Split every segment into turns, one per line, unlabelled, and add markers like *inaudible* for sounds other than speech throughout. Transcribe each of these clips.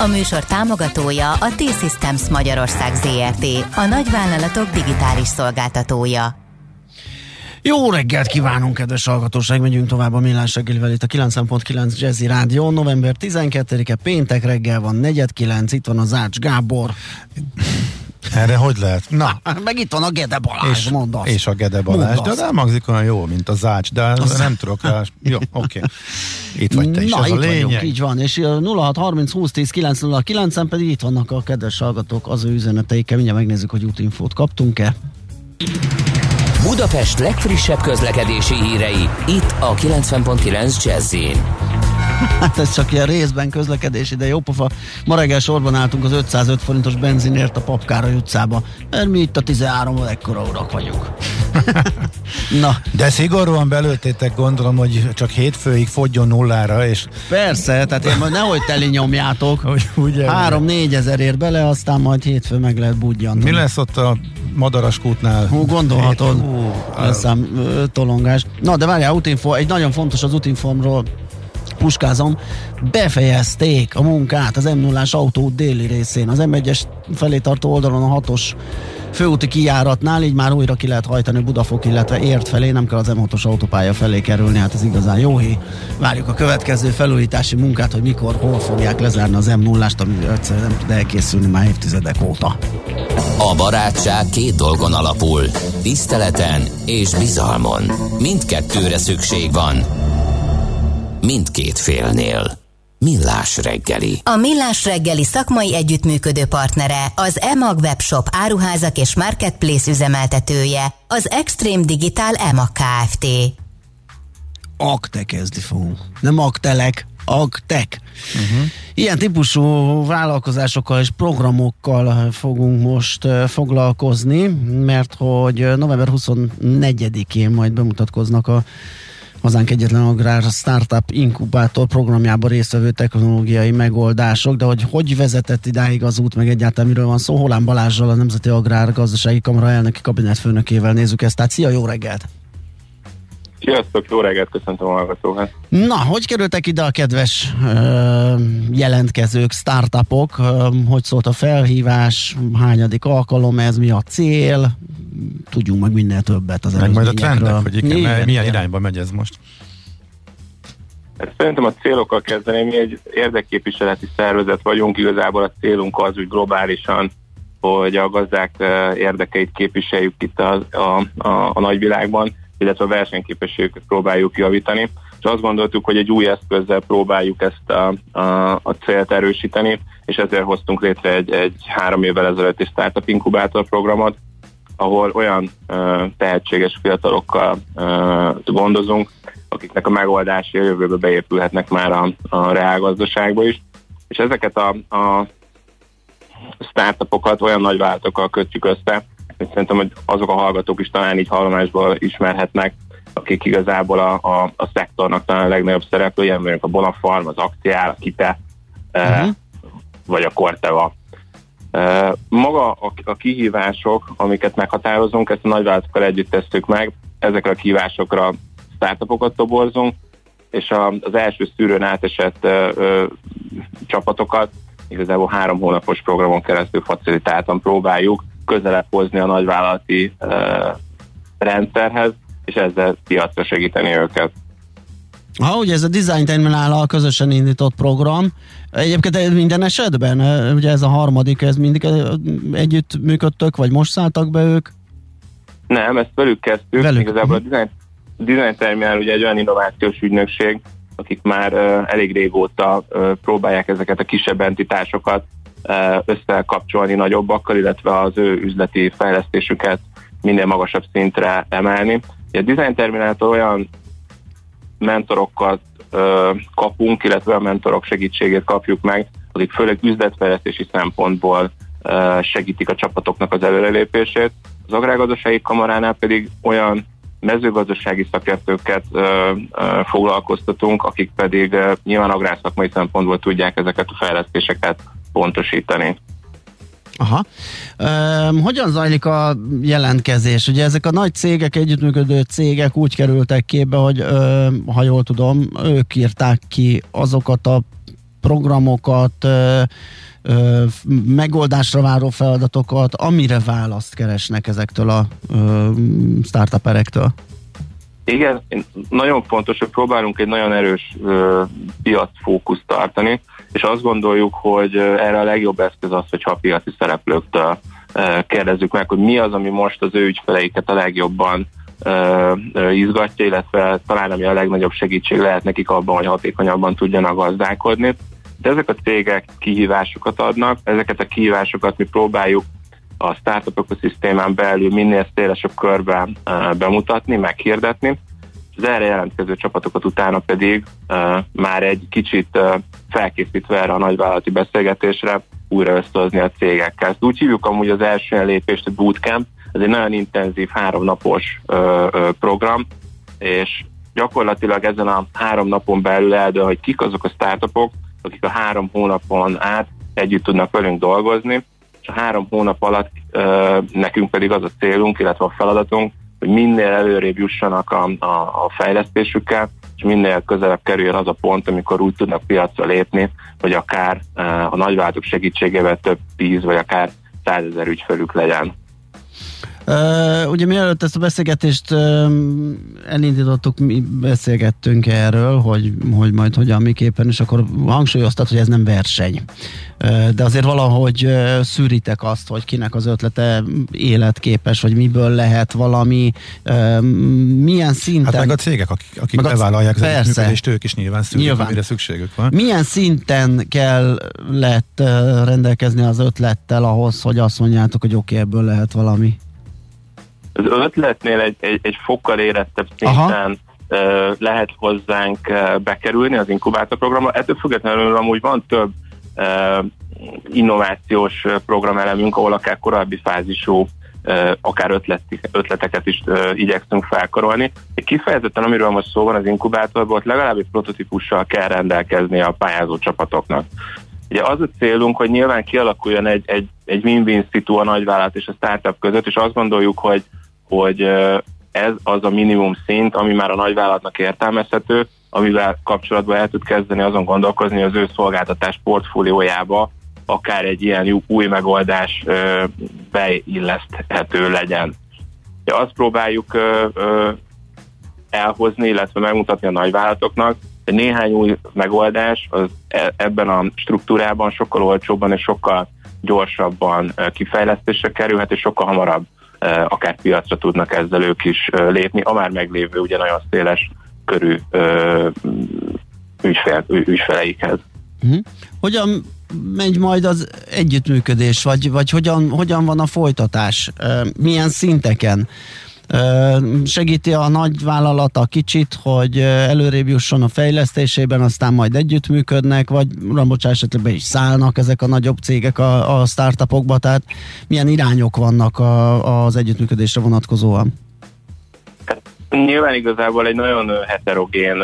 A műsor támogatója a T-Systems Magyarország ZRT, a nagyvállalatok digitális szolgáltatója.
Jó reggelt kívánunk, kedves hallgatóság! Megyünk tovább a Millás reggelivel itt a 9.9 Jazzy Rádió. November 12-e péntek reggel van, 4.9, itt van az Ács Gábor.
Erre hogy lehet?
Na, meg itt van a Gede Balázs,
és,
mondd
És a Gede Balázs, de nem hangzik olyan jó, mint a Zács, de az nem tudok rá. Jó, oké. Okay. Itt vagy te is,
Na,
ez
itt
a lényeg.
vagyunk, így van, és 0630 20 10 909 en pedig itt vannak a kedves hallgatók az ő üzeneteikkel, mindjárt megnézzük, hogy útinfót kaptunk-e.
Budapest legfrissebb közlekedési hírei, itt a 90.9 jazz
Hát ez csak ilyen részben közlekedési, de jó pofa. Ma reggel sorban álltunk az 505 forintos benzinért a Papkára utcába, mert mi itt a 13 ekkora urak vagyunk. *laughs* Na,
De szigorúan belőttétek, gondolom, hogy csak hétfőig fogjon nullára, és
persze, tehát én majd nehogy teli nyomjátok. *laughs* 3-4 ezerért bele, aztán majd hétfő meg lehet budjantani.
Mi lesz ott a Madaraskútnál?
Hú, gondolhatod.
Hú,
Leszám ö, tolongás. Na, de várjál, útinfo, egy nagyon fontos az útinformról puskázom, befejezték a munkát az m 0 autó déli részén, az M1-es felé tartó oldalon a 6-os főúti kijáratnál, így már újra ki lehet hajtani Budafok, illetve ért felé, nem kell az M6-os autópálya felé kerülni, hát ez igazán jó hí. Várjuk a következő felújítási munkát, hogy mikor, hol fogják lezárni az M0-ást, ami egyszerűen nem tud elkészülni már évtizedek óta.
A barátság két dolgon alapul, tiszteleten és bizalmon. Mindkettőre szükség van. Mindkét félnél. Millás reggeli.
A Millás reggeli szakmai együttműködő partnere, az EMAG webshop áruházak és marketplace üzemeltetője, az Extreme Digital EMAG Kft.
aktekezni fogunk. Nem aktelek, aktek. Uh-huh. Ilyen típusú vállalkozásokkal és programokkal fogunk most foglalkozni, mert hogy november 24-én majd bemutatkoznak a hazánk egyetlen agrár startup inkubátor programjában résztvevő technológiai megoldások, de hogy hogy vezetett idáig az út, meg egyáltalán miről van szó, Holán Balázsral, a Nemzeti Agrár Gazdasági Kamara elnöki kabinetfőnökével nézzük ezt. Tehát szia, jó reggelt!
Sziasztok, jó reggelt, köszöntöm a hallgatókat.
Na, hogy kerültek ide a kedves ö, jelentkezők, startupok? Ö, hogy szólt a felhívás? Hányadik alkalom ez? Mi a cél? Tudjunk meg minél többet az
Meg majd a trendek, hogy igen,
Igen,
milyen
igen.
irányba megy ez most.
Hát Szerintem a célokkal kezdeném, mi egy érdekképviseleti szervezet vagyunk, igazából a célunk az úgy globálisan, hogy a gazdák érdekeit képviseljük itt a, a, a, a nagyvilágban, illetve a versenyképességüket próbáljuk javítani. És azt gondoltuk, hogy egy új eszközzel próbáljuk ezt a, a, a célt erősíteni, és ezért hoztunk létre egy, egy három évvel ezelőtti Startup Inkubátor programot, ahol olyan ö, tehetséges fiatalokkal ö, gondozunk, akiknek a megoldási a jövőbe beépülhetnek már a, a reálgazdaságba is. És ezeket a, a startupokat olyan nagy váltokkal kötjük össze, hogy szerintem, hogy azok a hallgatók is talán így hallomásból ismerhetnek, akik igazából a, a, a szektornak talán a legnagyobb szereplője, mondjuk a Bonafarm, az Akciál, a Kite, uh-huh. vagy a Corteva. Uh, Maga a, a kihívások, amiket meghatározunk, ezt a nagyvállalatokkal együtt tesszük meg, ezekre a kihívásokra startupokat toborzunk, és a, az első szűrőn átesett uh, uh, csapatokat igazából három hónapos programon keresztül facilitáltan próbáljuk közelebb hozni a nagyvállalati rendszerhez, és ezzel piacra segíteni őket.
Ha, ugye ez a Design Terminállal közösen indított program. Egyébként minden esetben, ugye ez a harmadik, ez mindig együtt működtök, vagy most szálltak be ők?
Nem, ezt velük kezdtük.
Velük,
Igazából a. Design, Design Terminal ugye egy olyan innovációs ügynökség, akik már uh, elég régóta uh, próbálják ezeket a kisebb entitásokat összekapcsolni nagyobbakkal, illetve az ő üzleti fejlesztésüket minél magasabb szintre emelni. A Design Termináltól olyan mentorokat kapunk, illetve a mentorok segítségét kapjuk meg, akik főleg üzletfejlesztési szempontból segítik a csapatoknak az előrelépését. Az agrárgazdasági kamaránál pedig olyan mezőgazdasági szakértőket ö, ö, foglalkoztatunk, akik pedig ö, nyilván agrárszakmai szempontból tudják ezeket a fejlesztéseket pontosítani.
Aha. Üm, hogyan zajlik a jelentkezés? Ugye ezek a nagy cégek, együttműködő cégek úgy kerültek képbe, hogy ö, ha jól tudom, ők írták ki azokat a programokat, ö, ö, megoldásra váró feladatokat, amire választ keresnek ezektől a ö, startuperektől.
Igen, nagyon fontos, hogy próbálunk egy nagyon erős ö, piacfókuszt tartani, és azt gondoljuk, hogy erre a legjobb eszköz az, hogyha a piaci szereplőktől kérdezzük meg, hogy mi az, ami most az ő ügyfeleiket a legjobban izgatja, illetve talán ami a legnagyobb segítség lehet nekik abban, hogy hatékonyabban tudjanak gazdálkodni. De ezek a cégek kihívásokat adnak, ezeket a kihívásokat mi próbáljuk a startup ökoszisztémán belül minél szélesebb körben bemutatni, meghirdetni, az erre jelentkező csapatokat utána pedig uh, már egy kicsit uh, felkészítve erre a nagyvállalati beszélgetésre újra összehozni a cégekkel. Ezt úgy hívjuk amúgy az első lépést, hogy bootcamp, ez egy nagyon intenzív háromnapos uh, uh, program, és gyakorlatilag ezen a három napon belül eldől, hogy kik azok a startupok, akik a három hónapon át együtt tudnak velünk dolgozni, és a három hónap alatt ö, nekünk pedig az a célunk, illetve a feladatunk, hogy minél előrébb jussanak a, a, a fejlesztésükkel, és minél közelebb kerüljön az a pont, amikor úgy tudnak piacra lépni, hogy akár ö, a nagyváltók segítségével több tíz, vagy akár százezer ügyfelük legyen.
Uh, ugye mielőtt ezt a beszélgetést uh, elindítottuk, mi beszélgettünk erről, hogy, hogy majd hogyan, miképpen, és akkor hangsúlyoztat, hogy ez nem verseny. Uh, de azért valahogy uh, szűritek azt, hogy kinek az ötlete életképes, vagy miből lehet valami, uh, milyen szinten...
Hát meg a cégek, akik, akik bevállalják az együttműködést, ők is nyilván szűrik, nyilván. amire szükségük van.
Milyen szinten kell lett uh, rendelkezni az ötlettel ahhoz, hogy azt mondjátok, hogy oké, okay, ebből lehet valami?
Az ötletnél egy, egy, egy fokkal érettebb szinten uh, lehet hozzánk bekerülni az inkubátorprogramra. Ettől függetlenül amúgy van több innovációs programelemünk, ahol akár korábbi fázisú akár ötletik, ötleteket is igyekszünk felkarolni. Kifejezetten, amiről most szó van az inkubátorban, ott legalább egy prototípussal kell rendelkezni a pályázó csapatoknak. Ugye az a célunk, hogy nyilván kialakuljon egy, egy, egy win-win szitu a nagyvállalat és a startup között, és azt gondoljuk, hogy hogy ez az a minimum szint, ami már a nagyvállalatnak értelmezhető, amivel kapcsolatban el tud kezdeni azon gondolkozni, hogy az ő szolgáltatás portfóliójába akár egy ilyen új megoldás beilleszthető legyen. Azt próbáljuk elhozni, illetve megmutatni a nagyvállalatoknak, hogy néhány új megoldás az e, ebben a struktúrában sokkal olcsóbban és sokkal gyorsabban kifejlesztésre kerülhet, és sokkal hamarabb akár piacra tudnak ezzel ők is lépni, a már meglévő ugye nagyon széles körű ügyfel, ügyfeleikhez.
Uh-huh. Hogyan megy majd az együttműködés, vagy, vagy hogyan, hogyan van a folytatás? Milyen szinteken? Segíti a nagy vállalata kicsit, hogy előrébb jusson a fejlesztésében, aztán majd együttműködnek, vagy rambocsás esetleg is szállnak ezek a nagyobb cégek a, a startupokba, tehát milyen irányok vannak a, az együttműködésre vonatkozóan?
Nyilván igazából egy nagyon heterogén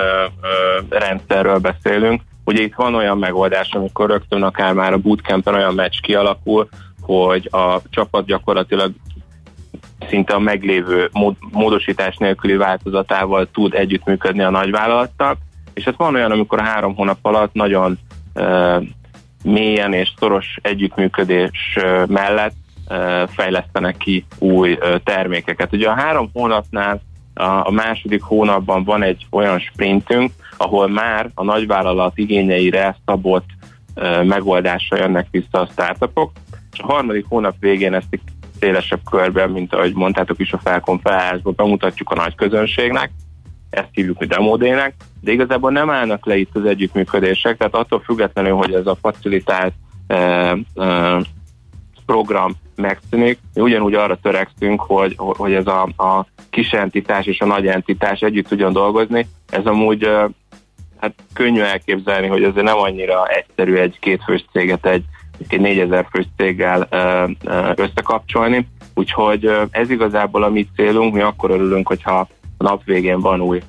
rendszerről beszélünk. Ugye itt van olyan megoldás, amikor rögtön akár már a bootcampen olyan meccs kialakul, hogy a csapat gyakorlatilag szinte a meglévő mód, módosítás nélküli változatával tud együttműködni a nagyvállalattal, és ez van olyan, amikor három hónap alatt nagyon uh, mélyen és szoros együttműködés uh, mellett uh, fejlesztenek ki új termékeket. Ugye a három hónapnál a, a második hónapban van egy olyan sprintünk, ahol már a nagyvállalat igényeire szabott megoldásra jönnek vissza a startupok, és a harmadik hónap végén ezt szélesebb körben, mint ahogy mondtátok is a felkonferálásban, bemutatjuk a nagy közönségnek, ezt hívjuk mi demodének, de igazából nem állnak le itt az együttműködések, tehát attól függetlenül, hogy ez a facilitált eh, eh, program megszűnik, mi ugyanúgy arra törekszünk, hogy, hogy ez a, a kis entitás és a nagy entitás együtt tudjon dolgozni. Ez amúgy eh, hát könnyű elképzelni, hogy azért nem annyira egyszerű egy kétfős céget egy egy 4000 fős céggel összekapcsolni, Úgyhogy ez igazából a mi célunk, mi akkor örülünk, hogyha a nap végén van új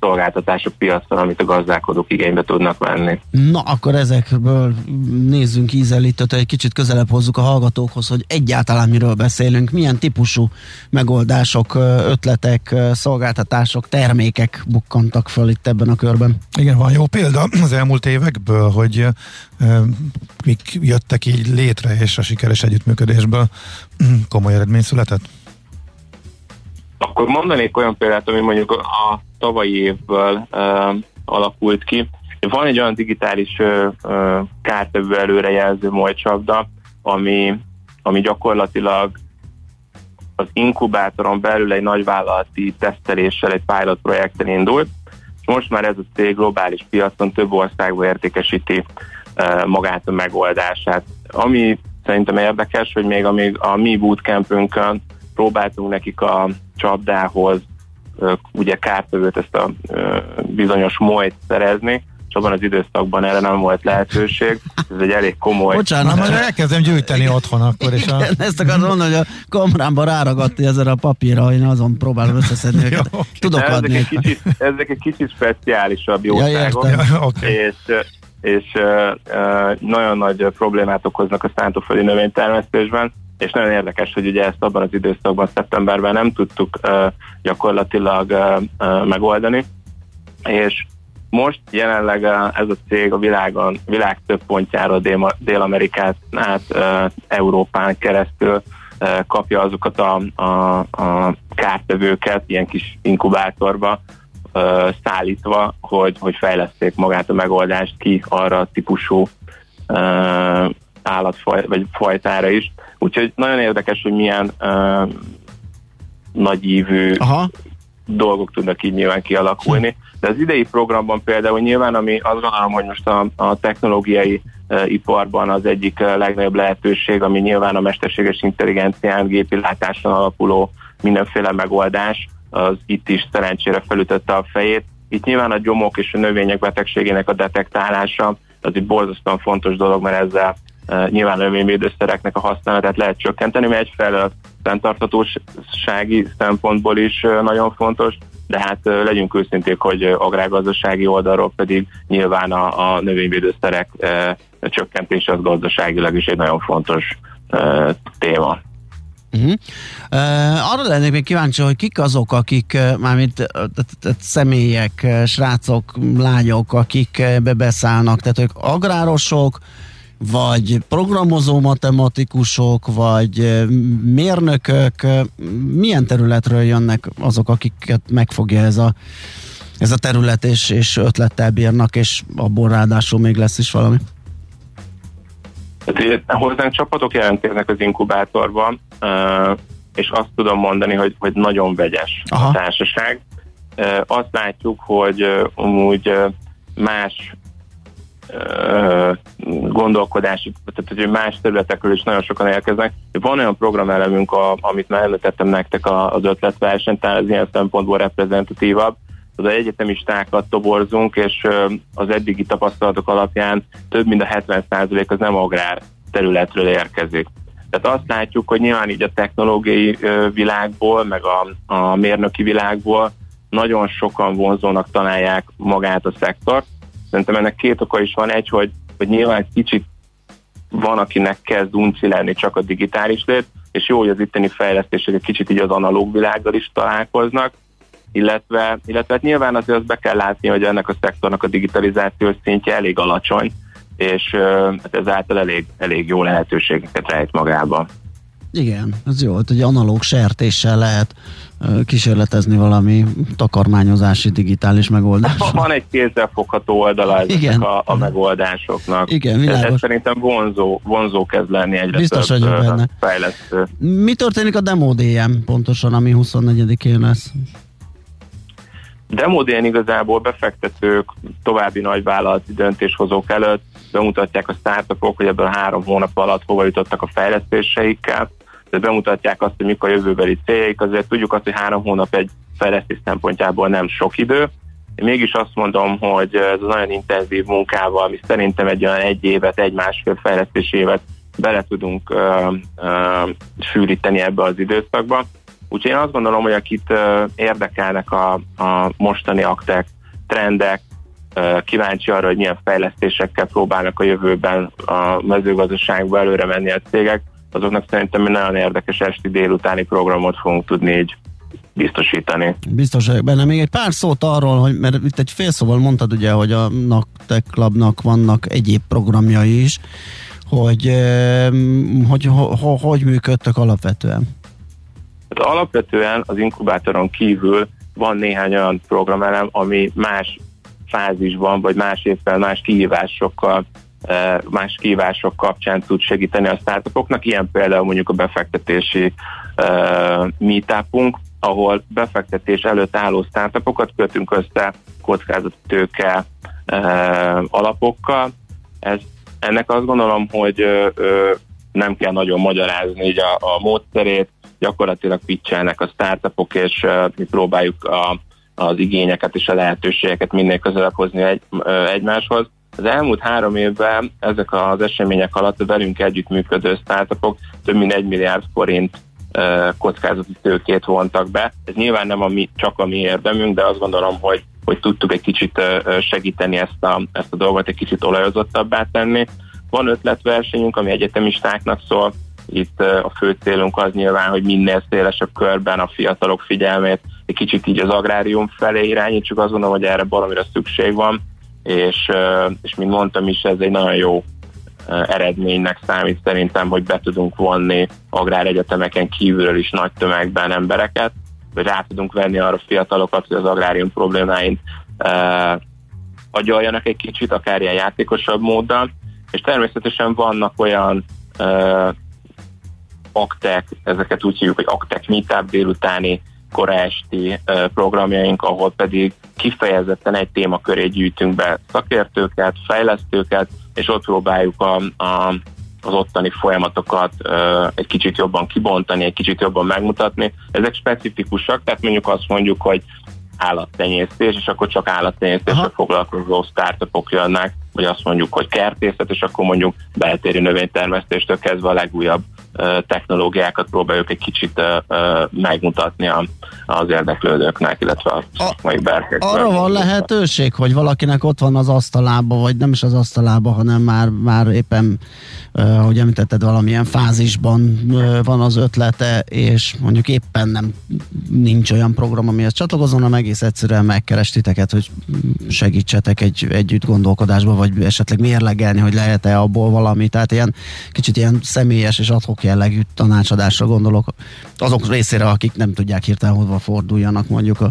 szolgáltatások piacon, amit a gazdálkodók igénybe tudnak venni.
Na, akkor ezekből nézzünk ízelítőt, egy kicsit közelebb hozzuk a hallgatókhoz, hogy egyáltalán miről beszélünk, milyen típusú megoldások, ötletek, szolgáltatások, termékek bukkantak föl itt ebben a körben.
Igen, van jó példa az elmúlt évekből, hogy e, mik jöttek így létre, és a sikeres együttműködésből komoly eredmény született?
Akkor mondanék olyan példát, ami mondjuk a tavalyi évből uh, alakult ki. Van egy olyan digitális uh, kártevő előrejelző molycsapda, ami, ami gyakorlatilag az inkubátoron belül egy nagyvállalati teszteléssel, egy pilot projekten indult, és most már ez a cég globális piacon több országban értékesíti uh, magát a megoldását. Ami szerintem érdekes, hogy még amíg a mi bootcampünkön próbáltunk nekik a csapdához ugye kártevőt, ezt a bizonyos molyt szerezni, és abban az időszakban erre nem volt lehetőség. Ez egy elég komoly...
Bocsánat, Na, majd *laughs* elkezdem gyűjteni Igen. otthon akkor is.
A... ezt akarom mondani, hogy a kamrámba ráragadt ezzel a papírra, én azon próbálom összeszedni *laughs* őket. Jó, Tudok
ezek
adni.
Egy kicsit, ezek egy kicsit speciálisabb jószágok, ja, ja, okay. és, és uh, uh, nagyon nagy problémát okoznak a szántóföldi növénytermesztésben és nagyon érdekes, hogy ugye ezt abban az időszakban, szeptemberben nem tudtuk uh, gyakorlatilag uh, uh, megoldani, és most jelenleg ez a cég a világon, világ több pontjára Dél-Amerikát át Európán keresztül kapja azokat a, a, a kártevőket ilyen kis inkubátorba, szállítva, hogy, hogy fejleszték magát a megoldást ki arra a típusú állatfaj, vagy fajtára is. Úgyhogy nagyon érdekes, hogy milyen uh, nagyívű Aha. dolgok tudnak így nyilván kialakulni. De az idei programban például nyilván, ami azt gondolom, hogy most a, a technológiai uh, iparban az egyik uh, legnagyobb lehetőség, ami nyilván a mesterséges intelligencián, gépi látáson alapuló mindenféle megoldás, az itt is szerencsére felütötte a fejét. Itt nyilván a gyomok és a növények betegségének a detektálása az itt borzasztóan fontos dolog, mert ezzel nyilván növényvédőszereknek a használatát lehet csökkenteni, mert egyfelől fenntarthatósági szempontból is nagyon fontos, de hát legyünk őszinték, hogy agrárgazdasági oldalról pedig nyilván a, a növényvédőszerek csökkentése az gazdaságilag is egy nagyon fontos téma.
Uh-huh. Uh, arra lennék még kíváncsi, hogy kik azok, akik uh, mármint uh, személyek, srácok, lányok, akik beszállnak, tehát ők agrárosok, vagy programozó matematikusok, vagy mérnökök, milyen területről jönnek azok, akiket megfogja ez a, ez a terület, és, és ötlettel bírnak, és abból ráadásul még lesz is valami?
Hát, hozzánk csapatok jelentkeznek az inkubátorban, és azt tudom mondani, hogy, hogy nagyon vegyes Aha. a társaság. Azt látjuk, hogy úgy más gondolkodási, tehát hogy más területekről is nagyon sokan érkeznek. Van olyan programelemünk, a, amit már említettem nektek az ötletverseny, tehát az ilyen szempontból reprezentatívabb. Az egyetemistákat toborzunk, és az eddigi tapasztalatok alapján több mint a 70% az nem agrár területről érkezik. Tehát azt látjuk, hogy nyilván így a technológiai világból, meg a, a mérnöki világból nagyon sokan vonzónak találják magát a szektort, Szerintem ennek két oka is van. Egy, hogy, hogy nyilván egy kicsit van, akinek kezd unci lenni csak a digitális lét, és jó, hogy az itteni fejlesztések egy kicsit így az analóg világgal is találkoznak, illetve, illetve hát nyilván azért azt be kell látni, hogy ennek a szektornak a digitalizációs szintje elég alacsony, és hát ezáltal elég, elég jó lehetőségeket rejt magába.
Igen, ez jó, hogy analóg sertéssel lehet kísérletezni valami takarmányozási digitális megoldás.
Van egy kézzelfogható oldala ezeknek a, a megoldásoknak.
Igen, világos.
Ez szerintem vonzó, vonzó kezd lenni egyre
Biztos
több
benne.
fejlesztő.
Mi történik a Demo DM pontosan, ami 24-én lesz?
Demodén igazából befektetők, további nagyvállalati döntéshozók előtt bemutatják a startupok, hogy ebből három hónap alatt hova jutottak a fejlesztéseikkel, de bemutatják azt, hogy mik a jövőbeli céljaik, azért tudjuk azt, hogy három hónap egy fejlesztés szempontjából nem sok idő. Én mégis azt mondom, hogy ez nagyon intenzív munkával, ami szerintem egy olyan egy évet, egy másfél fejlesztés évet bele tudunk uh, uh, sűríteni ebbe az időszakba. Úgyhogy én azt gondolom, hogy akit uh, érdekelnek a, a mostani aktek, trendek, uh, kíváncsi arra, hogy milyen fejlesztésekkel próbálnak a jövőben a mezőgazdaságba előre menni a cégek, azoknak szerintem egy nagyon érdekes esti délutáni programot fogunk tudni így biztosítani.
Biztos vagyok benne. Még egy pár szót arról, hogy mert itt egy fél szóval mondtad ugye, hogy a Naktek Clubnak vannak egyéb programjai is, hogy hogy, hogy, hogy működtök alapvetően?
Hát alapvetően az inkubátoron kívül van néhány olyan programelem, ami más fázisban, vagy más évvel, más kihívásokkal más kihívások kapcsán tud segíteni a startupoknak, ilyen például mondjuk a befektetési uh, meetupunk, ahol befektetés előtt álló startupokat kötünk össze kockázatőke uh, alapokkal. Ez, ennek azt gondolom, hogy nem kell nagyon magyarázni így a, a módszerét, gyakorlatilag pitchelnek a startupok, és mi próbáljuk a, az igényeket és a lehetőségeket minél közelebb hozni egy, egymáshoz. Az elmúlt három évben ezek az események alatt a velünk együttműködő startupok több mint egy milliárd forint kockázati tőkét vontak be. Ez nyilván nem a mi, csak a mi érdemünk, de azt gondolom, hogy, hogy tudtuk egy kicsit segíteni ezt a, ezt a dolgot, egy kicsit olajozottabbá tenni. Van ötletversenyünk, ami egyetemistáknak szól, itt a fő célunk az nyilván, hogy minél szélesebb körben a fiatalok figyelmét egy kicsit így az agrárium felé irányítsuk, azt gondolom, hogy erre valamire szükség van, és, és mint mondtam is, ez egy nagyon jó eredménynek számít szerintem, hogy be tudunk vonni agráregyetemeken kívülről is nagy tömegben embereket, vagy rá tudunk venni arra fiatalokat, hogy az agrárium problémáin uh, agyaljanak egy kicsit, akár ilyen játékosabb módon, és természetesen vannak olyan uh, aktek, ezeket úgy hívjuk, hogy aktek meetup délutáni koráesti programjaink, ahol pedig kifejezetten egy témaköré gyűjtünk be szakértőket, fejlesztőket, és ott próbáljuk a, a, az ottani folyamatokat egy kicsit jobban kibontani, egy kicsit jobban megmutatni. Ezek specifikusak, tehát mondjuk azt mondjuk, hogy állattenyésztés, és akkor csak állattenyésztéssel foglalkozó startupok jönnek, vagy azt mondjuk, hogy kertészet, és akkor mondjuk beltéri növénytermesztéstől kezdve a legújabb technológiákat próbáljuk egy kicsit megmutatni az érdeklődőknek, illetve a szakmai berkeknek.
Arra van lehetőség, hogy valakinek ott van az asztalába, vagy nem is az asztalába, hanem már, már éppen, hogy említetted, valamilyen fázisban van az ötlete, és mondjuk éppen nem nincs olyan program, amihez csatlakozom, hanem egész egyszerűen megkeres titeket, hogy segítsetek egy együtt gondolkodásba, vagy esetleg mérlegelni, hogy lehet-e abból valami. Tehát ilyen kicsit ilyen személyes és adhok jellegű tanácsadásra gondolok azok részére, akik nem tudják hirtelen hova forduljanak mondjuk a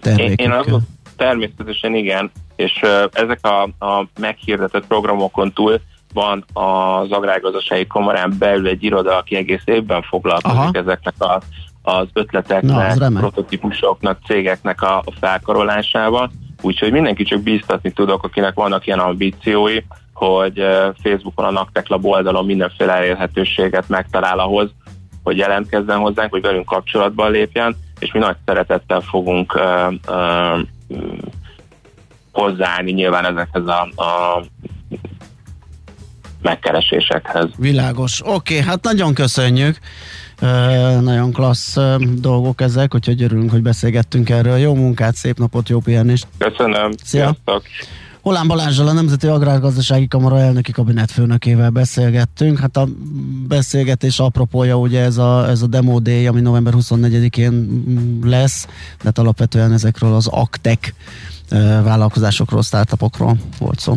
termékekkel. Én, én
természetesen igen, és uh, ezek a, a meghirdetett programokon túl van az agrárgazdasági kamarán belül egy iroda, aki egész évben foglalkozik Aha. ezeknek a, az ötleteknek, Na, az prototípusoknak, cégeknek a, a felkarolásával. Úgyhogy mindenki csak bíztatni tudok, akinek vannak ilyen ambíciói, hogy Facebookon a Naktek Lab oldalon mindenféle elérhetőséget megtalál ahhoz, hogy jelentkezzen hozzánk, hogy velünk kapcsolatban lépjen, és mi nagy szeretettel fogunk uh, uh, hozzáállni nyilván ezekhez a, a megkeresésekhez.
Világos. Oké, okay, hát nagyon köszönjük. Nagyon klassz dolgok ezek, úgyhogy örülünk, hogy beszélgettünk erről. Jó munkát, szép napot, jó pihenést.
Köszönöm.
Szia. Sziasztok. Holán Balázsral, a Nemzeti Agrárgazdasági Kamara elnöki kabinetfőnökével beszélgettünk. Hát a beszélgetés apropója ugye ez a, ez a Demo Day, ami november 24-én lesz, de hát alapvetően ezekről az aktek vállalkozásokról, startupokról volt szó.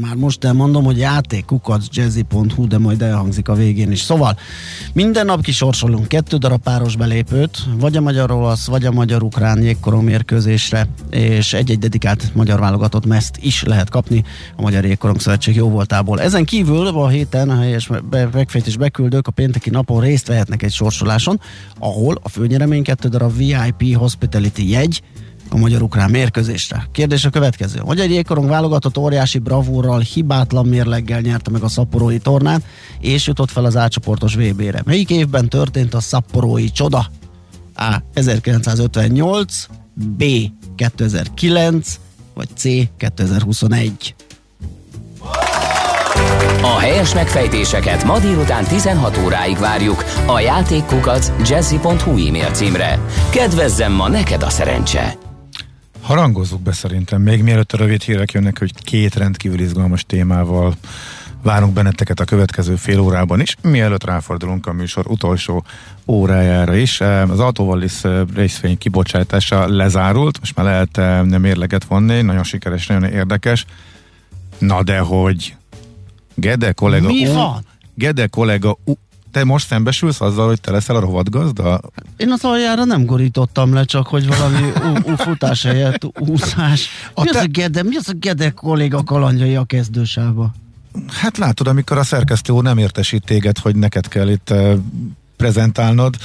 már most elmondom, hogy játékukacjazzy.hu, de majd elhangzik a végén is. Szóval minden nap kisorsolunk kettő darab páros belépőt, vagy a magyar-olasz, vagy a magyar-ukrán jégkorom mérkőzésre, és egy-egy dedikált magyar válogatott meszt is lehet kapni a Magyar Jégkorom Szövetség jó. Ezen kívül a héten a helyes megfejtés beküldők a pénteki napon részt vehetnek egy sorsoláson, ahol a főnyeremény kettő darab VIP Hospitality jegy, a magyar-ukrán mérkőzésre. Kérdés a következő. A magyar jégkorong válogatott óriási bravúrral, hibátlan mérleggel nyerte meg a szaporói tornát, és jutott fel az átcsoportos VB-re. Melyik évben történt a szaporói csoda? A. 1958, B. 2009, vagy C. 2021.
A helyes megfejtéseket ma délután 16 óráig várjuk a játékkukac jazzy.hu e-mail címre. Kedvezzem ma neked a szerencse!
Harangozzuk be szerintem, még mielőtt a rövid hírek jönnek, hogy két rendkívül izgalmas témával várunk benneteket a következő fél órában is, mielőtt ráfordulunk a műsor utolsó órájára is. Az Autovallis részvény kibocsátása lezárult, most már lehet nem mérleget vonni, nagyon sikeres, nagyon érdekes. Na de hogy Gede kollega...
Mi van?
Gede kollega te most szembesülsz azzal, hogy te leszel a rovatgazda?
Én az aljára nem gorítottam le, csak hogy valami futás helyett úszás. Mi, te... az a gede, mi az a Gede kolléga kalandjai a kezdősába?
Hát látod, amikor a szerkesztő úr nem értesít téged, hogy neked kell itt uh, prezentálnod,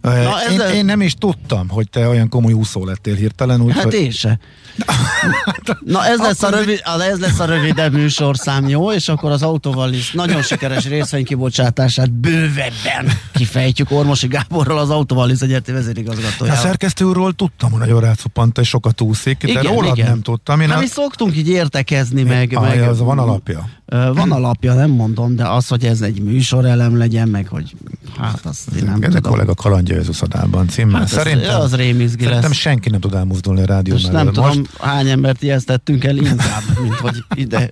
Na, én, én nem is tudtam, hogy te olyan komoly úszó lettél hirtelen.
Úgy, hát hogy... én se. *laughs* Na ez lesz, a rövid, ez lesz a rövidebb műsorszám, jó? És akkor az autóval is nagyon sikeres részvénykibocsátását bővebben kifejtjük Ormosi Gáborral, az autóval is egyetlen vezérigazgatója.
A szerkesztő úrról tudtam, hogy nagyon rácupant és sokat úszik, de igen, rólad igen. nem tudtam.
Én hát a... mi szoktunk így értekezni meg.
Ah,
meg
az van alapja.
Van alapja, nem mondom, de az, hogy ez egy műsorelem legyen, meg hogy hát azt én nem
Ezek tudom. kollega kalandja az uszadában címmel. Hát
szerintem, az rémizgi
Szerintem lesz. senki nem tud elmozdulni a rádió
Most nem tudom, most... hány embert ijesztettünk el inkább, mint hogy ide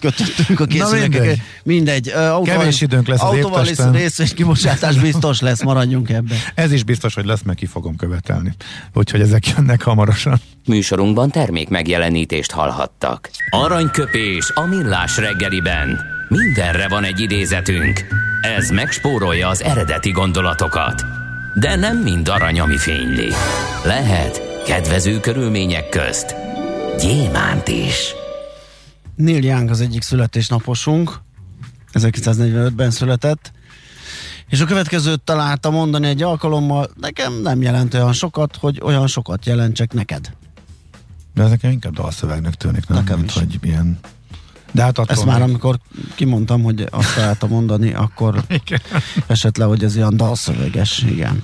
kötöttünk a készülőket. Mindegy. mindegy.
Kevés időnk lesz az
évtesten. rész és kibocsátás biztos lesz, maradjunk ebben.
Ez is biztos, hogy lesz, meg ki fogom követelni. Úgyhogy ezek jönnek hamarosan.
Műsorunkban termék megjelenítést hallhattak. Aranyköpés a millás reggeliben. Mindenre van egy idézetünk. Ez megspórolja az eredeti gondolatokat. De nem mind arany, ami fényli. Lehet kedvező körülmények közt gyémánt is.
Neil Young az egyik születésnaposunk, 1945-ben született, és a következőt találta mondani egy alkalommal, nekem nem jelent olyan sokat, hogy olyan sokat jelentsek neked.
De ez nekem inkább dalszövegnek tűnik, nem?
Nekem Mint, is.
hogy ilyen de hát
Ezt már amikor kimondtam, hogy azt találta mondani, akkor *laughs* igen. esett le, hogy ez ilyen dalszöveges, igen.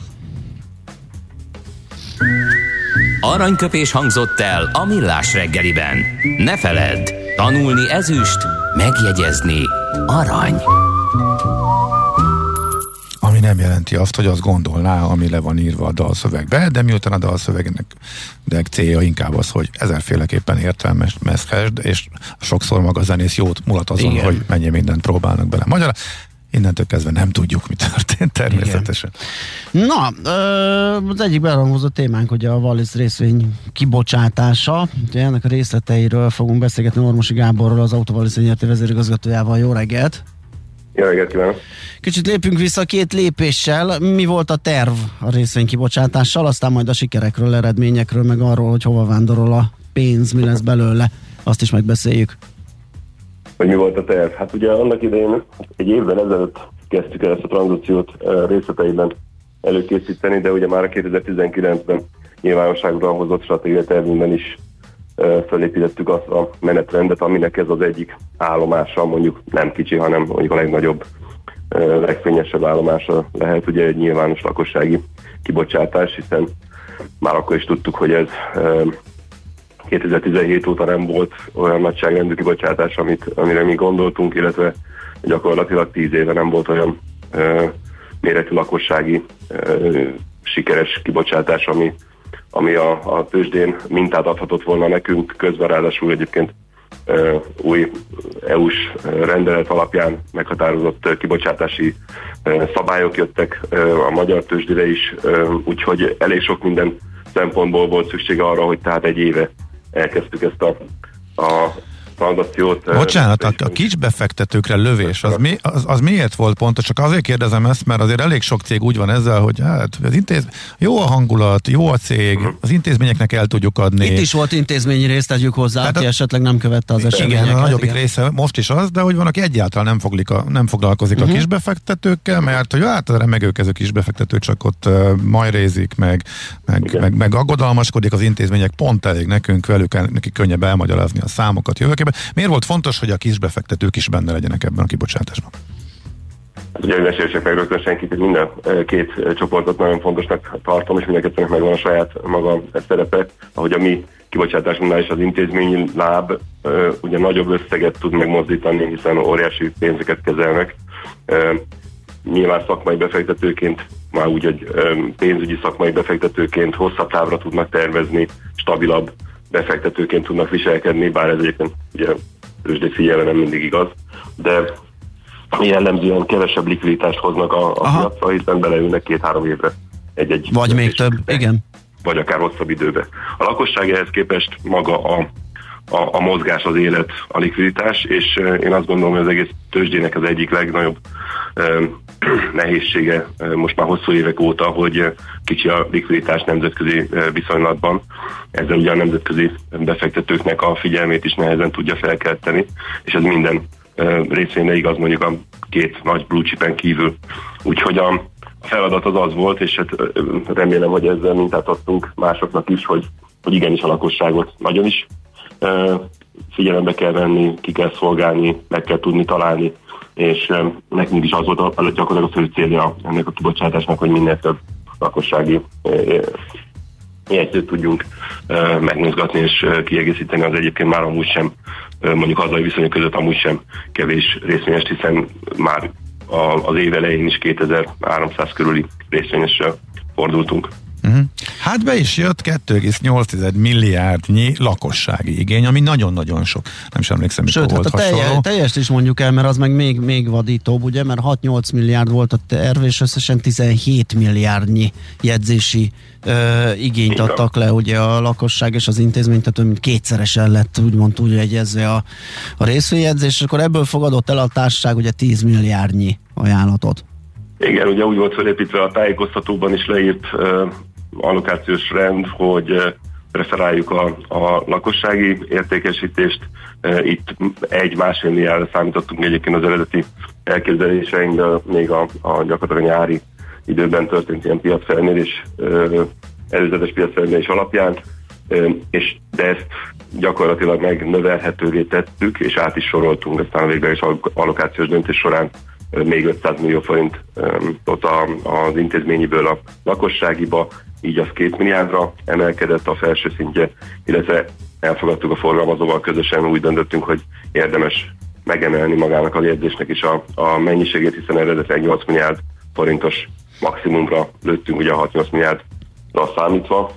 Aranyköpés hangzott el a millás reggeliben. Ne feledd, tanulni ezüst, megjegyezni arany.
Ami nem jelenti azt, hogy azt gondolná, ami le van írva a dalszövegbe, de miután a dalszövegnek de célja inkább az, hogy ezerféleképpen értelmezhesd, és sokszor maga a zenész jót mulat azon, Igen. hogy mennyi mindent próbálnak bele. Magyar, innentől kezdve nem tudjuk, mi történt természetesen.
Igen. Na, az egyik berangozott témánk, hogy a Wallis részvény kibocsátása. Ugye ennek a részleteiről fogunk beszélgetni Ormosi Gáborról, az Autovallis nyerti vezérigazgatójával. Jó reggelt!
Jó reggelt kívánok!
Kicsit lépünk vissza két lépéssel. Mi volt a terv a részvény kibocsátással, aztán majd a sikerekről, eredményekről, meg arról, hogy hova vándorol a pénz, mi lesz belőle, azt is megbeszéljük
hogy mi volt a terv. Hát ugye annak idején egy évvel ezelőtt kezdtük el ezt a tranzíciót részleteiben előkészíteni, de ugye már a 2019-ben nyilvánosságra hozott stratégiai tervünkben is felépítettük azt a menetrendet, aminek ez az egyik állomása, mondjuk nem kicsi, hanem mondjuk a legnagyobb, legfényesebb állomása lehet ugye egy nyilvános lakossági kibocsátás, hiszen már akkor is tudtuk, hogy ez 2017 óta nem volt olyan nagyságrendű kibocsátás, amit, amire mi gondoltunk, illetve gyakorlatilag 10 éve nem volt olyan ö, méretű lakossági ö, sikeres kibocsátás, ami, ami a, a tőzsdén mintát adhatott volna nekünk, közben ráadásul egyébként ö, új EU-s rendelet alapján meghatározott kibocsátási ö, szabályok jöttek ö, a magyar tőzsdére is, ö, úgyhogy elég sok minden szempontból volt szükség arra, hogy tehát egy éve elkezdtük ezt a, a tranzakciót.
Bocsánat, a, a kis befektetőkre lövés, az, mi, az, az miért volt pontos? Csak azért kérdezem ezt, mert azért elég sok cég úgy van ezzel, hogy hát az intéz, jó a hangulat, jó a cég, uh-huh. az intézményeknek el tudjuk adni.
Itt is volt intézményi részt, tegyük hozzá, hát aki a, esetleg nem követte az eseményeket.
Igen, a nagyobbik igen. része most is az, de hogy van, aki egyáltalán nem, foglik a, nem foglalkozik uh-huh. a mhm. kisbefektetőkkel, mert hogy hát a remegőkező kisbefektető csak ott uh, majrézik, meg, meg, meg, meg aggodalmaskodik az intézmények, pont elég nekünk, velük neki könnyebb elmagyarázni a számokat jövőkében. Miért volt fontos, hogy a kisbefektetők is benne legyenek ebben a kibocsátásban?
Ugye ne sértsek meg rögtön senkit, minden két csoportot nagyon fontosnak tartom, és mindenkettőnek megvan a saját maga szerepe, ahogy a mi kibocsátásunknál is az intézményi láb ugye nagyobb összeget tud megmozdítani, hiszen óriási pénzeket kezelnek. Nyilván szakmai befektetőként, már úgy, hogy pénzügyi szakmai befektetőként hosszabb távra tudnak tervezni, stabilabb befektetőként tudnak viselkedni, bár ez egyébként ugye tőzsdét figyelve nem mindig igaz, de jellemzően kevesebb likviditást hoznak a, a piacra, hiszen beleülnek két-három évre egy-egy.
Vagy még több, igen.
Vagy akár hosszabb időbe. A lakosság ehhez képest maga a, a, a mozgás, az élet, a likviditás, és én azt gondolom, hogy az egész tőzsdének az egyik legnagyobb *clears throat* nehézsége most már hosszú évek óta, hogy kicsi a likviditás nemzetközi viszonylatban. Ezzel ugye a nemzetközi befektetőknek a figyelmét is nehezen tudja felkelteni, és ez minden részvényre igaz mondjuk a két nagy blue chipen kívül. Úgyhogy a, feladat az az volt, és hát remélem, hogy ezzel mintát adtunk másoknak is, hogy, hogy igenis a lakosságot nagyon is figyelembe kell venni, ki kell szolgálni, meg kell tudni találni és nekünk is az volt a, gyakorlatilag a fő célja ennek a kibocsátásnak, hogy minél több lakossági jegyzőt tudjunk megmozgatni és kiegészíteni az egyébként már amúgy sem, mondjuk hazai viszonyok között amúgy sem kevés részvényes, hiszen már az év elején is 2300 körüli részvényessel fordultunk.
Uh-huh. Hát be is jött 2,8 milliárdnyi lakossági igény, ami nagyon-nagyon sok. Nem sem emlékszem,
Sőt, hát
volt
a telje, teljest is mondjuk el, mert az meg még, még vadítóbb, ugye, mert 6-8 milliárd volt a terv, és összesen 17 milliárdnyi jegyzési ö, igényt Igen. adtak le ugye a lakosság és az intézmény, tehát mint kétszeresen lett úgymond úgy jegyezve a, a részvényjegyzés, és akkor ebből fogadott el a társaság ugye 10 milliárdnyi ajánlatot.
Igen, ugye úgy volt felépítve a tájékoztatóban is leírt allokációs rend, hogy preferáljuk a, a lakossági értékesítést. Itt egy-másfél milliárdra számítottunk egyébként az eredeti elképzeléseinkből, még a, a gyakorlatilag nyári időben történt ilyen piacfelmérés, előzetes piacfelmérés alapján, és de ezt gyakorlatilag megnövelhetővé tettük, és át is soroltunk aztán a végleges allokációs döntés során még 500 millió forintot az intézményiből a lakosságiba, így az két milliárdra emelkedett a felső szintje, illetve elfogadtuk a forgalmazóval közösen, úgy döntöttünk, hogy érdemes megemelni magának a jegyzésnek is a, a mennyiségét, hiszen eredetileg 8 milliárd forintos maximumra lőttünk, ugye a 6-8 milliárdra számítva,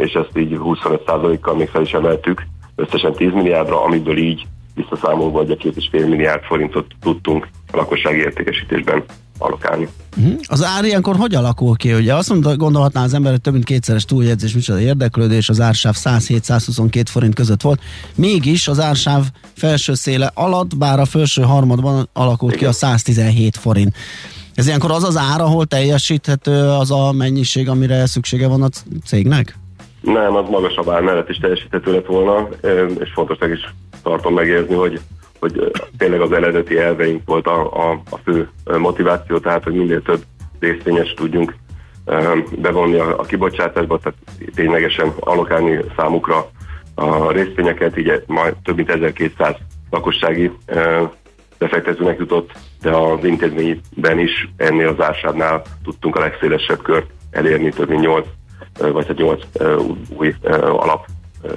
és ezt így 25%-kal még fel is emeltük, összesen 10 milliárdra, amiből így visszaszámolva, hogy a két és fél milliárd forintot tudtunk a lakossági értékesítésben alokálni.
Uh-huh. Az ár ilyenkor hogy alakul ki? Ugye azt mondta, gondolhatná az ember, hogy több mint kétszeres túljegyzés, micsoda érdeklődés, az ársáv 107-122 forint között volt. Mégis az ársáv felső széle alatt, bár a felső harmadban alakult Igen. ki a 117 forint. Ez ilyenkor az az ár, ahol teljesíthető az a mennyiség, amire szüksége van a cégnek?
Nem, az magasabb ár mellett is teljesíthető lett volna, és fontosnak is tartom megérzni, hogy hogy tényleg az eredeti elveink volt a, a, a fő motiváció, tehát hogy minél több részvényes tudjunk bevonni a, a kibocsátásba, tehát ténylegesen alokálni számukra a részvényeket, így majd több mint 1200 lakossági befektetőnek jutott, de az intézményben is ennél az ásádnál tudtunk a legszélesebb kört elérni, több mint 8 vagy 8 új alap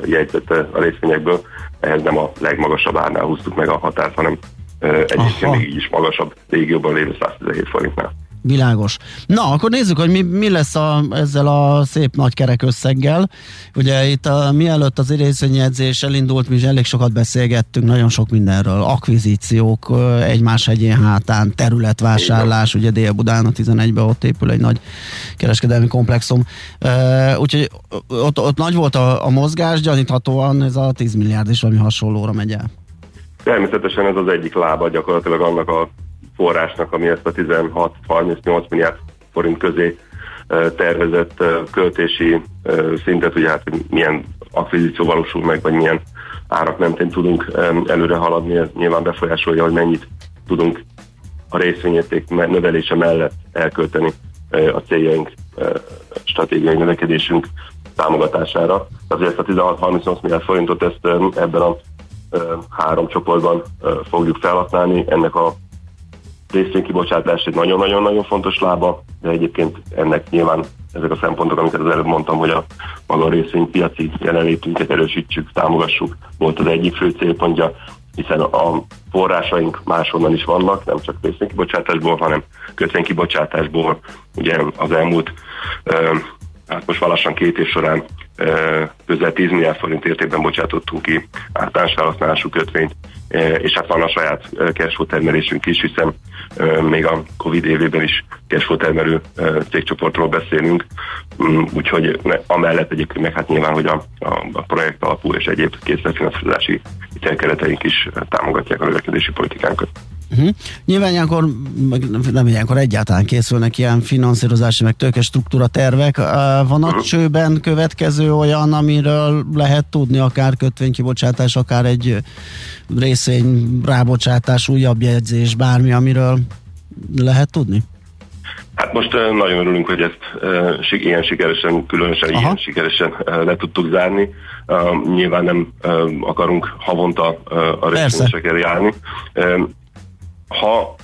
jegyzett a részvényekből, ehhez nem a legmagasabb árnál húztuk meg a határt, hanem egyébként még így is magasabb régióban lévő 117 forintnál.
Világos. Na, akkor nézzük, hogy mi, mi lesz a, ezzel a szép nagy kerek összeggel. Ugye itt a, mielőtt az részvényjegyzés elindult, mi is elég sokat beszélgettünk, nagyon sok mindenről. Akvizíciók, egymás hegyén hátán, területvásárlás, ugye Dél-Budán a 11-ben ott épül egy nagy kereskedelmi komplexum. Úgyhogy ott, ott nagy volt a, a mozgás, gyaníthatóan ez a 10 milliárd is valami hasonlóra megy el.
Természetesen ez az egyik lába gyakorlatilag annak a forrásnak, ami ezt a 16-38 milliárd forint közé tervezett költési szintet, ugye hát milyen akvizíció valósul meg, vagy milyen árak mentén tudunk előre haladni, ez nyilván befolyásolja, hogy mennyit tudunk a részvényérték növelése mellett elkölteni a céljaink, stratégiai növekedésünk támogatására. Tehát ezt a 16-38 milliárd forintot ezt ebben a három csoportban fogjuk felhasználni. Ennek a részvénykibocsátás egy nagyon-nagyon-nagyon fontos lába, de egyébként ennek nyilván ezek a szempontok, amiket az előbb mondtam, hogy a maga a részvénypiaci jelenlétünket erősítsük, támogassuk, volt az egyik fő célpontja, hiszen a forrásaink máshonnan is vannak, nem csak részvénykibocsátásból, hanem kötvénykibocsátásból. Ugye az elmúlt, hát most valassan két év során közel 10 milliárd forint értékben bocsátottunk ki általános felhasználású kötvényt, és hát van a saját cashflow termelésünk is, hiszen még a Covid évében is cashflow termelő cégcsoportról beszélünk, mm, úgyhogy amellett egyébként meg hát nyilván, hogy a, a projekt alapú és egyéb készletfinanszírozási hitelkereteink is támogatják a növekedési politikánkat.
Uh-huh. Nyilván ilyenkor, nem ilyenkor egyáltalán készülnek ilyen finanszírozási, meg tőke struktúra tervek. Van a uh-huh. csőben következő olyan, amiről lehet tudni, akár kötvénykibocsátás, akár egy részvény rábocsátás, újabb jegyzés, bármi, amiről lehet tudni?
Hát most nagyon örülünk, hogy ezt ilyen sikeresen, különösen Aha. ilyen sikeresen le tudtuk zárni. Nyilván nem akarunk havonta a részvényesekkel járni ha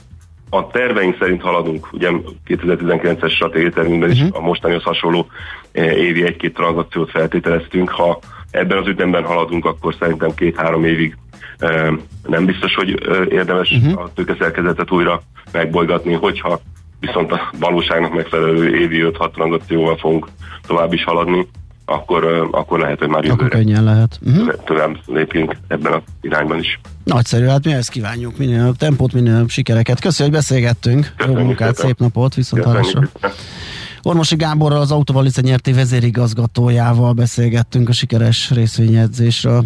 a terveink szerint haladunk, ugye 2019-es stratégiai tervünkben uh-huh. is mhm. a mostanihoz hasonló eh, évi egy-két tranzakciót feltételeztünk, ha ebben az ütemben haladunk, akkor szerintem két-három évig eh, nem biztos, hogy eh, érdemes uh-huh. a tőkeszerkezetet újra megbolygatni, hogyha viszont a valóságnak megfelelő évi 5-6 tranzakcióval fogunk tovább is haladni, akkor, akkor lehet, hogy már jövőre
könnyen lehet. Uh-huh.
tovább lépjünk ebben az irányban is.
Nagyszerű, hát mi ezt kívánjuk, minél több tempót, minél több sikereket. Köszönjük, hogy beszélgettünk. Köszönjük Jó munkát, szépen. szép napot, viszont hallásra. Ormosi Gáborral, az Autovalice nyerti vezérigazgatójával beszélgettünk a sikeres részvényedzésről.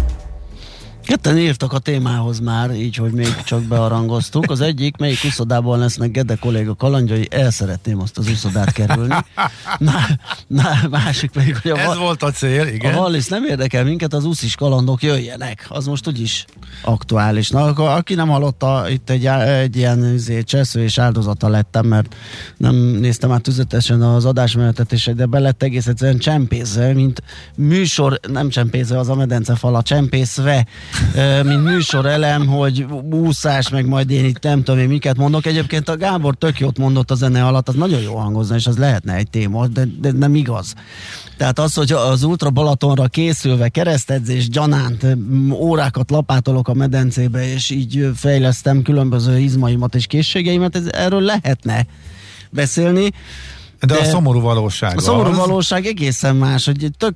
Ketten írtak a témához már, így, hogy még csak bearangoztuk. Az egyik, melyik uszodában lesznek Gede kolléga kalandjai, el szeretném azt az uszodát kerülni. Na, na másik pedig, hogy
a Ez volt a cél, igen.
A Wallis nem érdekel minket, az uszis kalandok jöjjenek. Az most úgyis aktuális. Na, akkor aki nem hallotta, itt egy, egy ilyen izé, csesző és áldozata lettem, mert nem néztem át tüzetesen az adásmenetet, és de be lett egész egyszerűen csempészve, mint műsor, nem csempészve, az a medence fala, csempészve mint műsorelem, hogy úszás, meg majd én itt nem tudom én miket mondok. Egyébként a Gábor tök jót mondott a zene alatt, az nagyon jó hangozna, és az lehetne egy téma, de, de nem igaz. Tehát az, hogy az Ultra Balatonra készülve keresztedzés gyanánt órákat lapátolok a medencébe, és így fejlesztem különböző izmaimat és készségeimet, ez, erről lehetne beszélni.
De, de a szomorú valóság
A szomorú az... valóság egészen más, hogy tök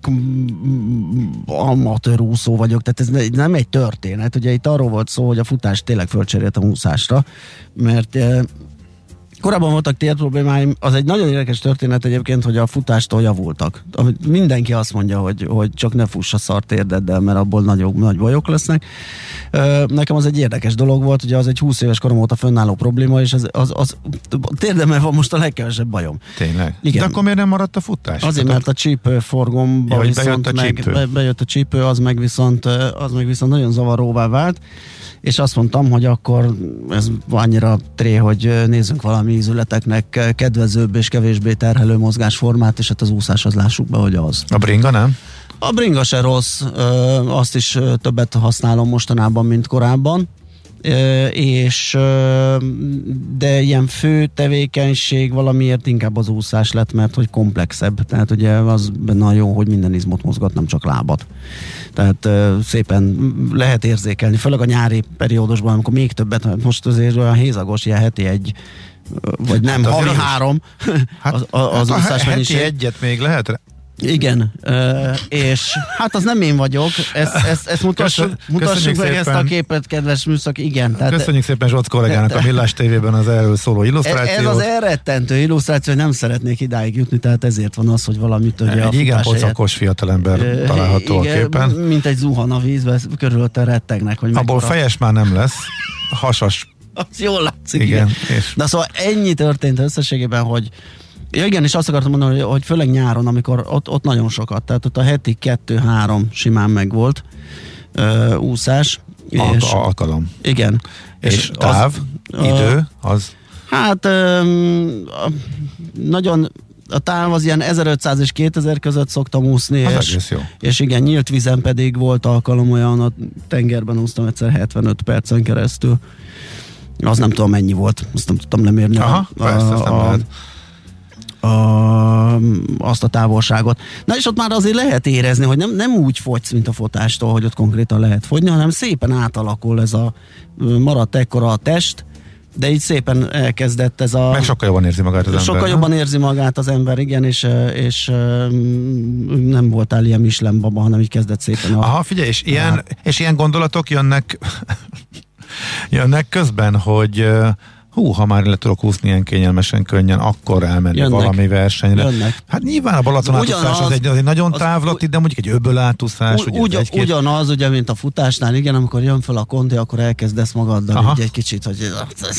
amatőr úszó vagyok, tehát ez nem egy történet. Ugye itt arról volt szó, hogy a futás tényleg fölcseréltem úszásra, mert eh, Korábban voltak tér problémáim, az egy nagyon érdekes történet egyébként, hogy a futástól javultak. Mindenki azt mondja, hogy, hogy csak ne fuss a szart érdeddel, mert abból nagy, nagy bajok lesznek. Nekem az egy érdekes dolog volt, ugye az egy 20 éves korom óta fönnálló probléma, és az, az, az térdemmel van most a legkevesebb bajom.
Tényleg? Igen. De akkor miért nem maradt a futás?
Azért, mert a csípő forgomba ja, viszont bejött a, csípő. Meg, bejött a csípő, az meg viszont, az meg viszont nagyon zavaróvá vált és azt mondtam, hogy akkor ez annyira tré, hogy nézzünk valami ízületeknek kedvezőbb és kevésbé terhelő mozgásformát, és hát az úszás az lássuk be, hogy az.
A bringa nem?
A bringa se rossz, azt is többet használom mostanában, mint korábban és de ilyen fő tevékenység valamiért inkább az úszás lett, mert hogy komplexebb, tehát ugye az benne jó, hogy minden izmot mozgat, nem csak lábat. Tehát szépen lehet érzékelni, főleg a nyári periódusban, amikor még többet, most azért olyan hézagos, ilyen heti egy vagy nem,
Hát
hát havi három
Hát, *laughs*
az, az
hát a heti egyet még lehet?
Igen, ö, és hát az nem én vagyok, ezt, ezt, ezt mutassuk,
Köszön-
mutassuk meg ezt a
szépen.
képet, kedves műszak, igen. Tehát
Köszönjük szépen Zsoc kollégának a Millás tévében az erről szóló illusztrációt.
ez az elrettentő illusztráció, hogy nem szeretnék idáig jutni, tehát ezért van az, hogy valami törje a
Egy igen pocakos fiatalember
Ö,
található a
igen,
képen.
Mint egy zuhan a vízbe, körülötte rettegnek, hogy
Abból
mekkora-
fejes már nem lesz, hasas, *laughs*
Az jól látszik.
igen.
igen.
És
Na szóval ennyi történt összességében, hogy Ja igen, és azt akartam mondani, hogy, hogy főleg nyáron, amikor ott, ott nagyon sokat, tehát ott a heti kettő-három simán megvolt ö, úszás.
al-
És,
alkalom.
igen.
És, táv,
az,
idő, az
Hát a, nagyon a táv az ilyen 1500 és 2000 között szoktam úszni,
Az
és,
jó.
és igen, nyílt vízen pedig volt alkalom olyan, a tengerben úsztam egyszer 75 percen keresztül. Az nem tudom mennyi volt, azt nem tudtam lemérni.
Aha, persze, azt nem lehet.
a, azt a távolságot. Na és ott már azért lehet érezni, hogy nem, nem úgy fogysz, mint a fotástól, hogy ott konkrétan lehet fogyni, hanem szépen átalakul ez a maradt ekkora a test, de így szépen elkezdett ez a...
meg sokkal jobban érzi magát az ember.
Sokkal
nem?
jobban érzi magát az ember, igen, és, és nem voltál ilyen Michelin baba, hanem így kezdett szépen a...
Aha, figyelj, és ilyen, és ilyen gondolatok jönnek *laughs* jönnek közben, hogy hú, ha már le tudok úszni ilyen kényelmesen, könnyen, akkor elmenni
Jönnek.
valami versenyre.
Jönnek.
Hát nyilván a Balaton
Ugyanaz-
átúszás az egy, az egy nagyon
az-
távlati, de mondjuk egy öböl átúszás,
Ugy,
ugye
ugyanaz, ugye, mint a futásnál, igen, amikor jön fel a konti, akkor elkezdesz magaddal
Aha.
így egy kicsit, hogy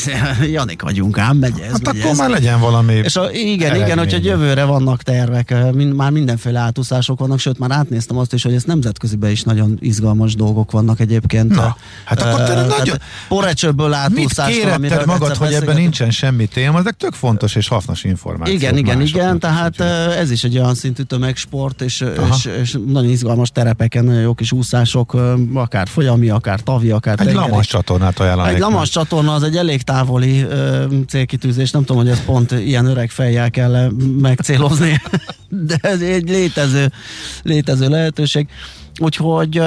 *laughs* Janik vagyunk, ám megy ez,
Hát
megy
akkor
ez.
már legyen valami
És a, igen, igen, hogyha jövőre vannak tervek, mind, már mindenféle átúszások vannak, sőt már átnéztem azt is, hogy ez nemzetköziben is nagyon izgalmas dolgok vannak egyébként.
Na,
Eh,
hát akkor
tehát
nagyon-
Porecsőből átúszás.
kéretted magad, hogy ebben nincsen semmi téma, ezek tök fontos és hasznos információ.
Igen, igen, igen, tehát eh, ez is egy olyan szintű tömegsport, és,
Aha.
és, és nagyon izgalmas terepeken, nagyon jó kis úszások, eh, akár folyami, akár tavi, akár
egy
tengeri.
lamas csatornát ajánlanék.
Egy lamas csatorna az egy elég távoli ö, célkitűzés, nem tudom, hogy ezt pont ilyen öreg fejjel kell megcélozni, *laughs* de ez egy létező, létező lehetőség. Úgyhogy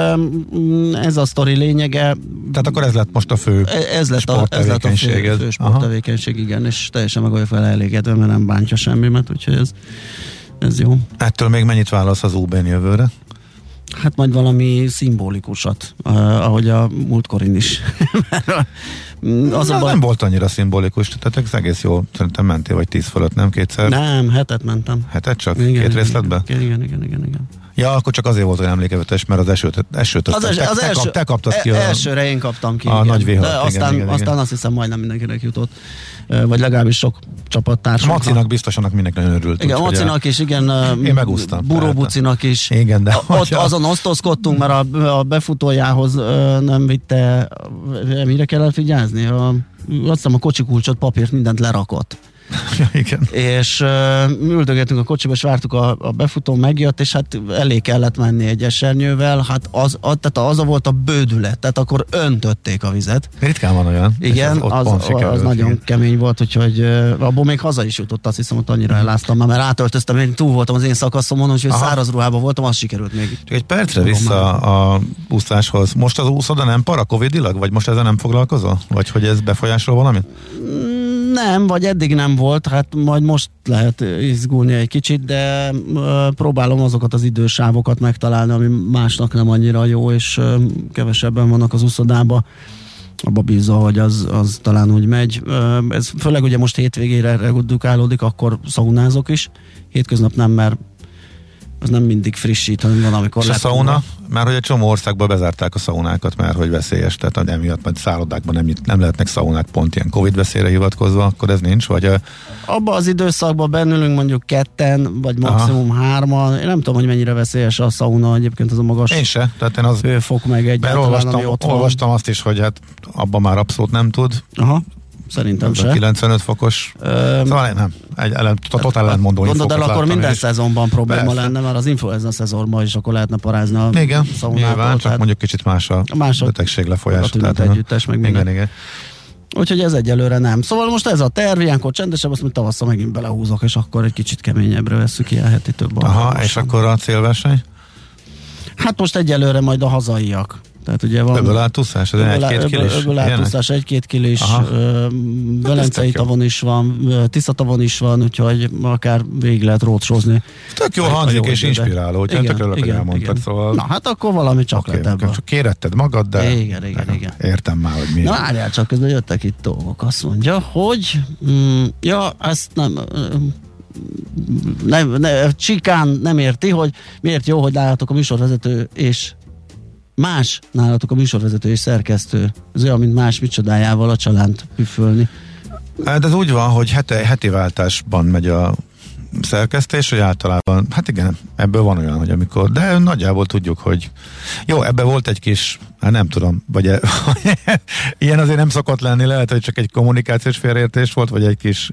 mm, ez a sztori lényege,
Tehát akkor ez lett most a fő
E- ez lett a, ez lett a fő, fő
Aha.
sporttevékenység, igen, és teljesen meg vagyok vele elégedve, mert nem bántja semmimet, úgyhogy ez, ez jó.
Ettől még mennyit válasz az UB-n jövőre?
Hát majd valami szimbolikusat, uh, ahogy a múltkorin is. *laughs* Mm,
Az
az a baj,
nem volt annyira szimbolikus, tehát ez egész jó, szerintem mentél vagy tíz fölött, nem kétszer?
nem, hetet mentem.
Hetet csak?
Igen,
Két
igen,
részletbe?
Igen, igen, igen, igen, igen.
Ja, akkor csak azért volt olyan emlékevetes, mert az esőt, esőt
Az,
te,
az
te,
első,
kap, te kaptad ki
e-
a...
elsőre én kaptam ki.
a
igen.
nagy igen,
aztán,
igen, igen.
aztán azt hiszem majdnem mindenkinek jutott. Vagy legalábbis sok csapattársnak.
Macinak biztos annak mindenki nagyon örült.
Igen,
úgyhogy
Macinak is, igen.
Én megúsztam,
Buró Bucinak is.
Igen, de
A- Ott
hogyha-
azon osztozkodtunk, mert a, a befutójához nem vitte, mire kellett vigyázni? A, azt hiszem a kocsi kulcsot, papírt, mindent lerakott. *laughs*
Ja, igen.
és uh, üldögettünk a kocsiba, és vártuk a, a befutó, megjött, és hát elé kellett menni egy esernyővel, hát az, az, tehát az volt a bődület, tehát akkor öntötték a vizet.
Ritkán van olyan.
Igen, az, az,
sikerült,
az nagyon
igen.
kemény volt, úgyhogy uh, abból még haza is jutott, azt hiszem, ott annyira eláztam már, mert átöltöztem, én túl voltam az én szakaszomon, úgyhogy száraz ruhában voltam, az sikerült még.
Csak egy percre vissza a úszáshoz. Most az úszoda nem para covidilag? Vagy most ezzel nem foglalkozol? Vagy hogy ez befolyásol valamit?
Nem, vagy eddig nem volt, hát majd most lehet izgulni egy kicsit, de próbálom azokat az idősávokat megtalálni, ami másnak nem annyira jó, és kevesebben vannak az uszodába. Abba bízva, hogy az, az talán úgy megy. Ez főleg ugye most hétvégére redukálódik, akkor szaunázok is. Hétköznap nem, mert az nem mindig frissít, hanem van, amikor
És a szauna? Már hogy egy csomó országban bezárták a szaunákat, mert hogy veszélyes, tehát emiatt majd szállodákban nem, nem lehetnek szaunák pont ilyen Covid veszélyre hivatkozva, akkor ez nincs, vagy ö,
abban az időszakban bennülünk mondjuk ketten, vagy maximum Aha. hárman. Én nem tudom, hogy mennyire veszélyes a szauna, egyébként az a magas
én se, tehát én az
hőfok meg
mert
ami
olvastam,
ott
olvastam azt is, hogy hát abban már abszolút nem tud,
Aha, szerintem
a
se.
95 fokos,
Öm,
szóval nem, egy ellen, totál ellentmondó
Gondolod el, akkor minden
én is.
szezonban probléma
Persze.
lenne, mert az influenza szezonban is akkor lehetne parázni a
Igen, nyilván, csak
tehát
mondjuk kicsit más a
Más a-
betegség
a
lefolyása. tehát,
együttes, meg minden.
igen, igen.
Úgyhogy ez egyelőre nem. Szóval most ez a terv, ilyenkor csendesebb, azt mondja, tavasszal megint belehúzok, és akkor egy kicsit keményebbre veszük ilyen heti több
Aha, és akkor a célverseny?
Hát most egyelőre majd a hazaiak. Tehát ugye van...
Öböl átúszás, az egy-két kilés?
Öböl átúszás, egy-két kilés, Velencei hát tavon is van, Tisza tavon is van, úgyhogy akár végig lehet rócsózni.
Tök jó hangzik és inspiráló, hogy igen, tökre igen, elmondtad, igen. szóval...
Na hát akkor valami csak okay, lehet ebből.
Csak kéretted magad, de...
Igen, igen, igen.
Értem már, hogy miért.
Na várjál csak, közben jöttek itt dolgok. Azt mondja, hogy mm, ja, ezt nem nem, ne, Csikán nem érti, hogy miért jó, hogy nálatok a műsorvezető és más nálatok a műsorvezető és szerkesztő. Ez olyan, mint más micsodájával a csalánt püfölni.
Hát ez úgy van, hogy heti, heti váltásban megy a szerkesztés, hogy általában, hát igen, ebből van olyan, hogy amikor, de nagyjából tudjuk, hogy jó, ebbe volt egy kis, hát nem tudom, vagy e, *laughs* ilyen azért nem szokott lenni, lehet, hogy csak egy kommunikációs félreértés volt, vagy egy kis,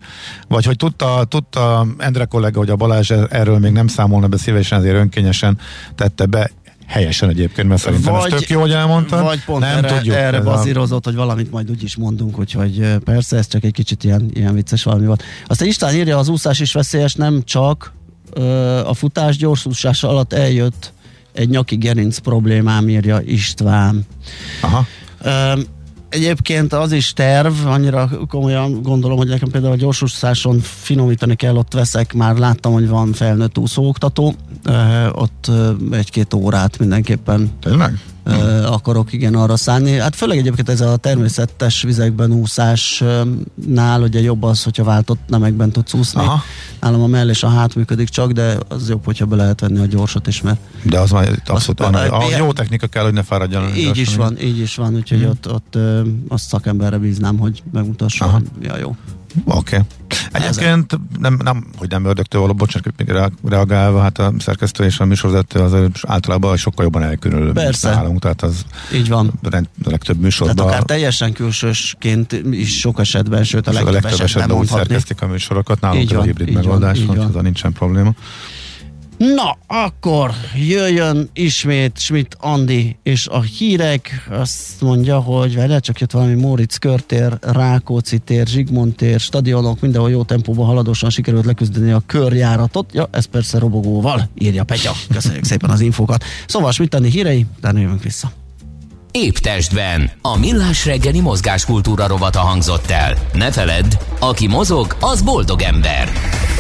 vagy hogy tudta, tudta Endre kollega, hogy a Balázs erről még nem számolna be szívesen, azért önkényesen tette be, Helyesen egyébként, mert szerintem vagy, ez tök jó, hogy elmondtad.
Vagy pont nem erre, tudjuk, erre bazírozott, a... hogy valamit majd úgy is mondunk, úgyhogy persze ez csak egy kicsit ilyen, ilyen vicces valami volt. Aztán István írja, az úszás is veszélyes, nem csak ö, a futás gyorsúszás alatt eljött egy nyaki gerinc problémám, írja István.
Aha.
Ö, Egyébként az is terv, annyira komolyan gondolom, hogy nekem például a gyorsúszáson finomítani kell, ott veszek, már láttam, hogy van felnőtt úszóoktató, ott egy-két órát mindenképpen
Tényleg?
uh, akarok igen arra szállni. Hát főleg egyébként ez a természetes vizekben úszásnál ugye jobb az, hogyha váltott nemekben tudsz úszni. Aha. Nálam a mell és a hát működik csak, de az jobb, hogyha be lehet venni a gyorsat is, mert...
De az már abszolút van. A, a jó technika kell, hogy ne fáradjon.
Így is van, így is van, úgyhogy hmm. ott, ott azt szakemberre bíznám, hogy megmutassa. Aha. Ja, jó.
Oké. Okay. Egyébként nem, nem, hogy nem ördögtől való, bocsánat, reagálva, hát a szerkesztő és a műsorvezető az általában sokkal jobban elkülönül
Persze.
nálunk, tehát az
Így van.
Rend, a legtöbb műsorban.
Tehát akár teljesen külsősként is sok esetben, sőt a legtöbb, a legtöbb esetben, esetben úgy
szerkesztik a műsorokat, nálunk így van, a hibrid megoldás, van, hogy nincsen probléma.
Na, akkor jöjjön ismét Schmidt Andi és a hírek. Azt mondja, hogy vele csak jött valami Móricz körtér, Rákóczi tér, Zsigmond tér, stadionok, mindenhol jó tempóban haladósan sikerült leküzdeni a körjáratot. Ja, ez persze robogóval, írja Petya. Köszönjük szépen az infókat. Szóval Schmidt Andi hírei, utána jövünk vissza.
Épp testben. A millás reggeli mozgáskultúra rovata hangzott el. Ne feledd, aki mozog, az boldog ember.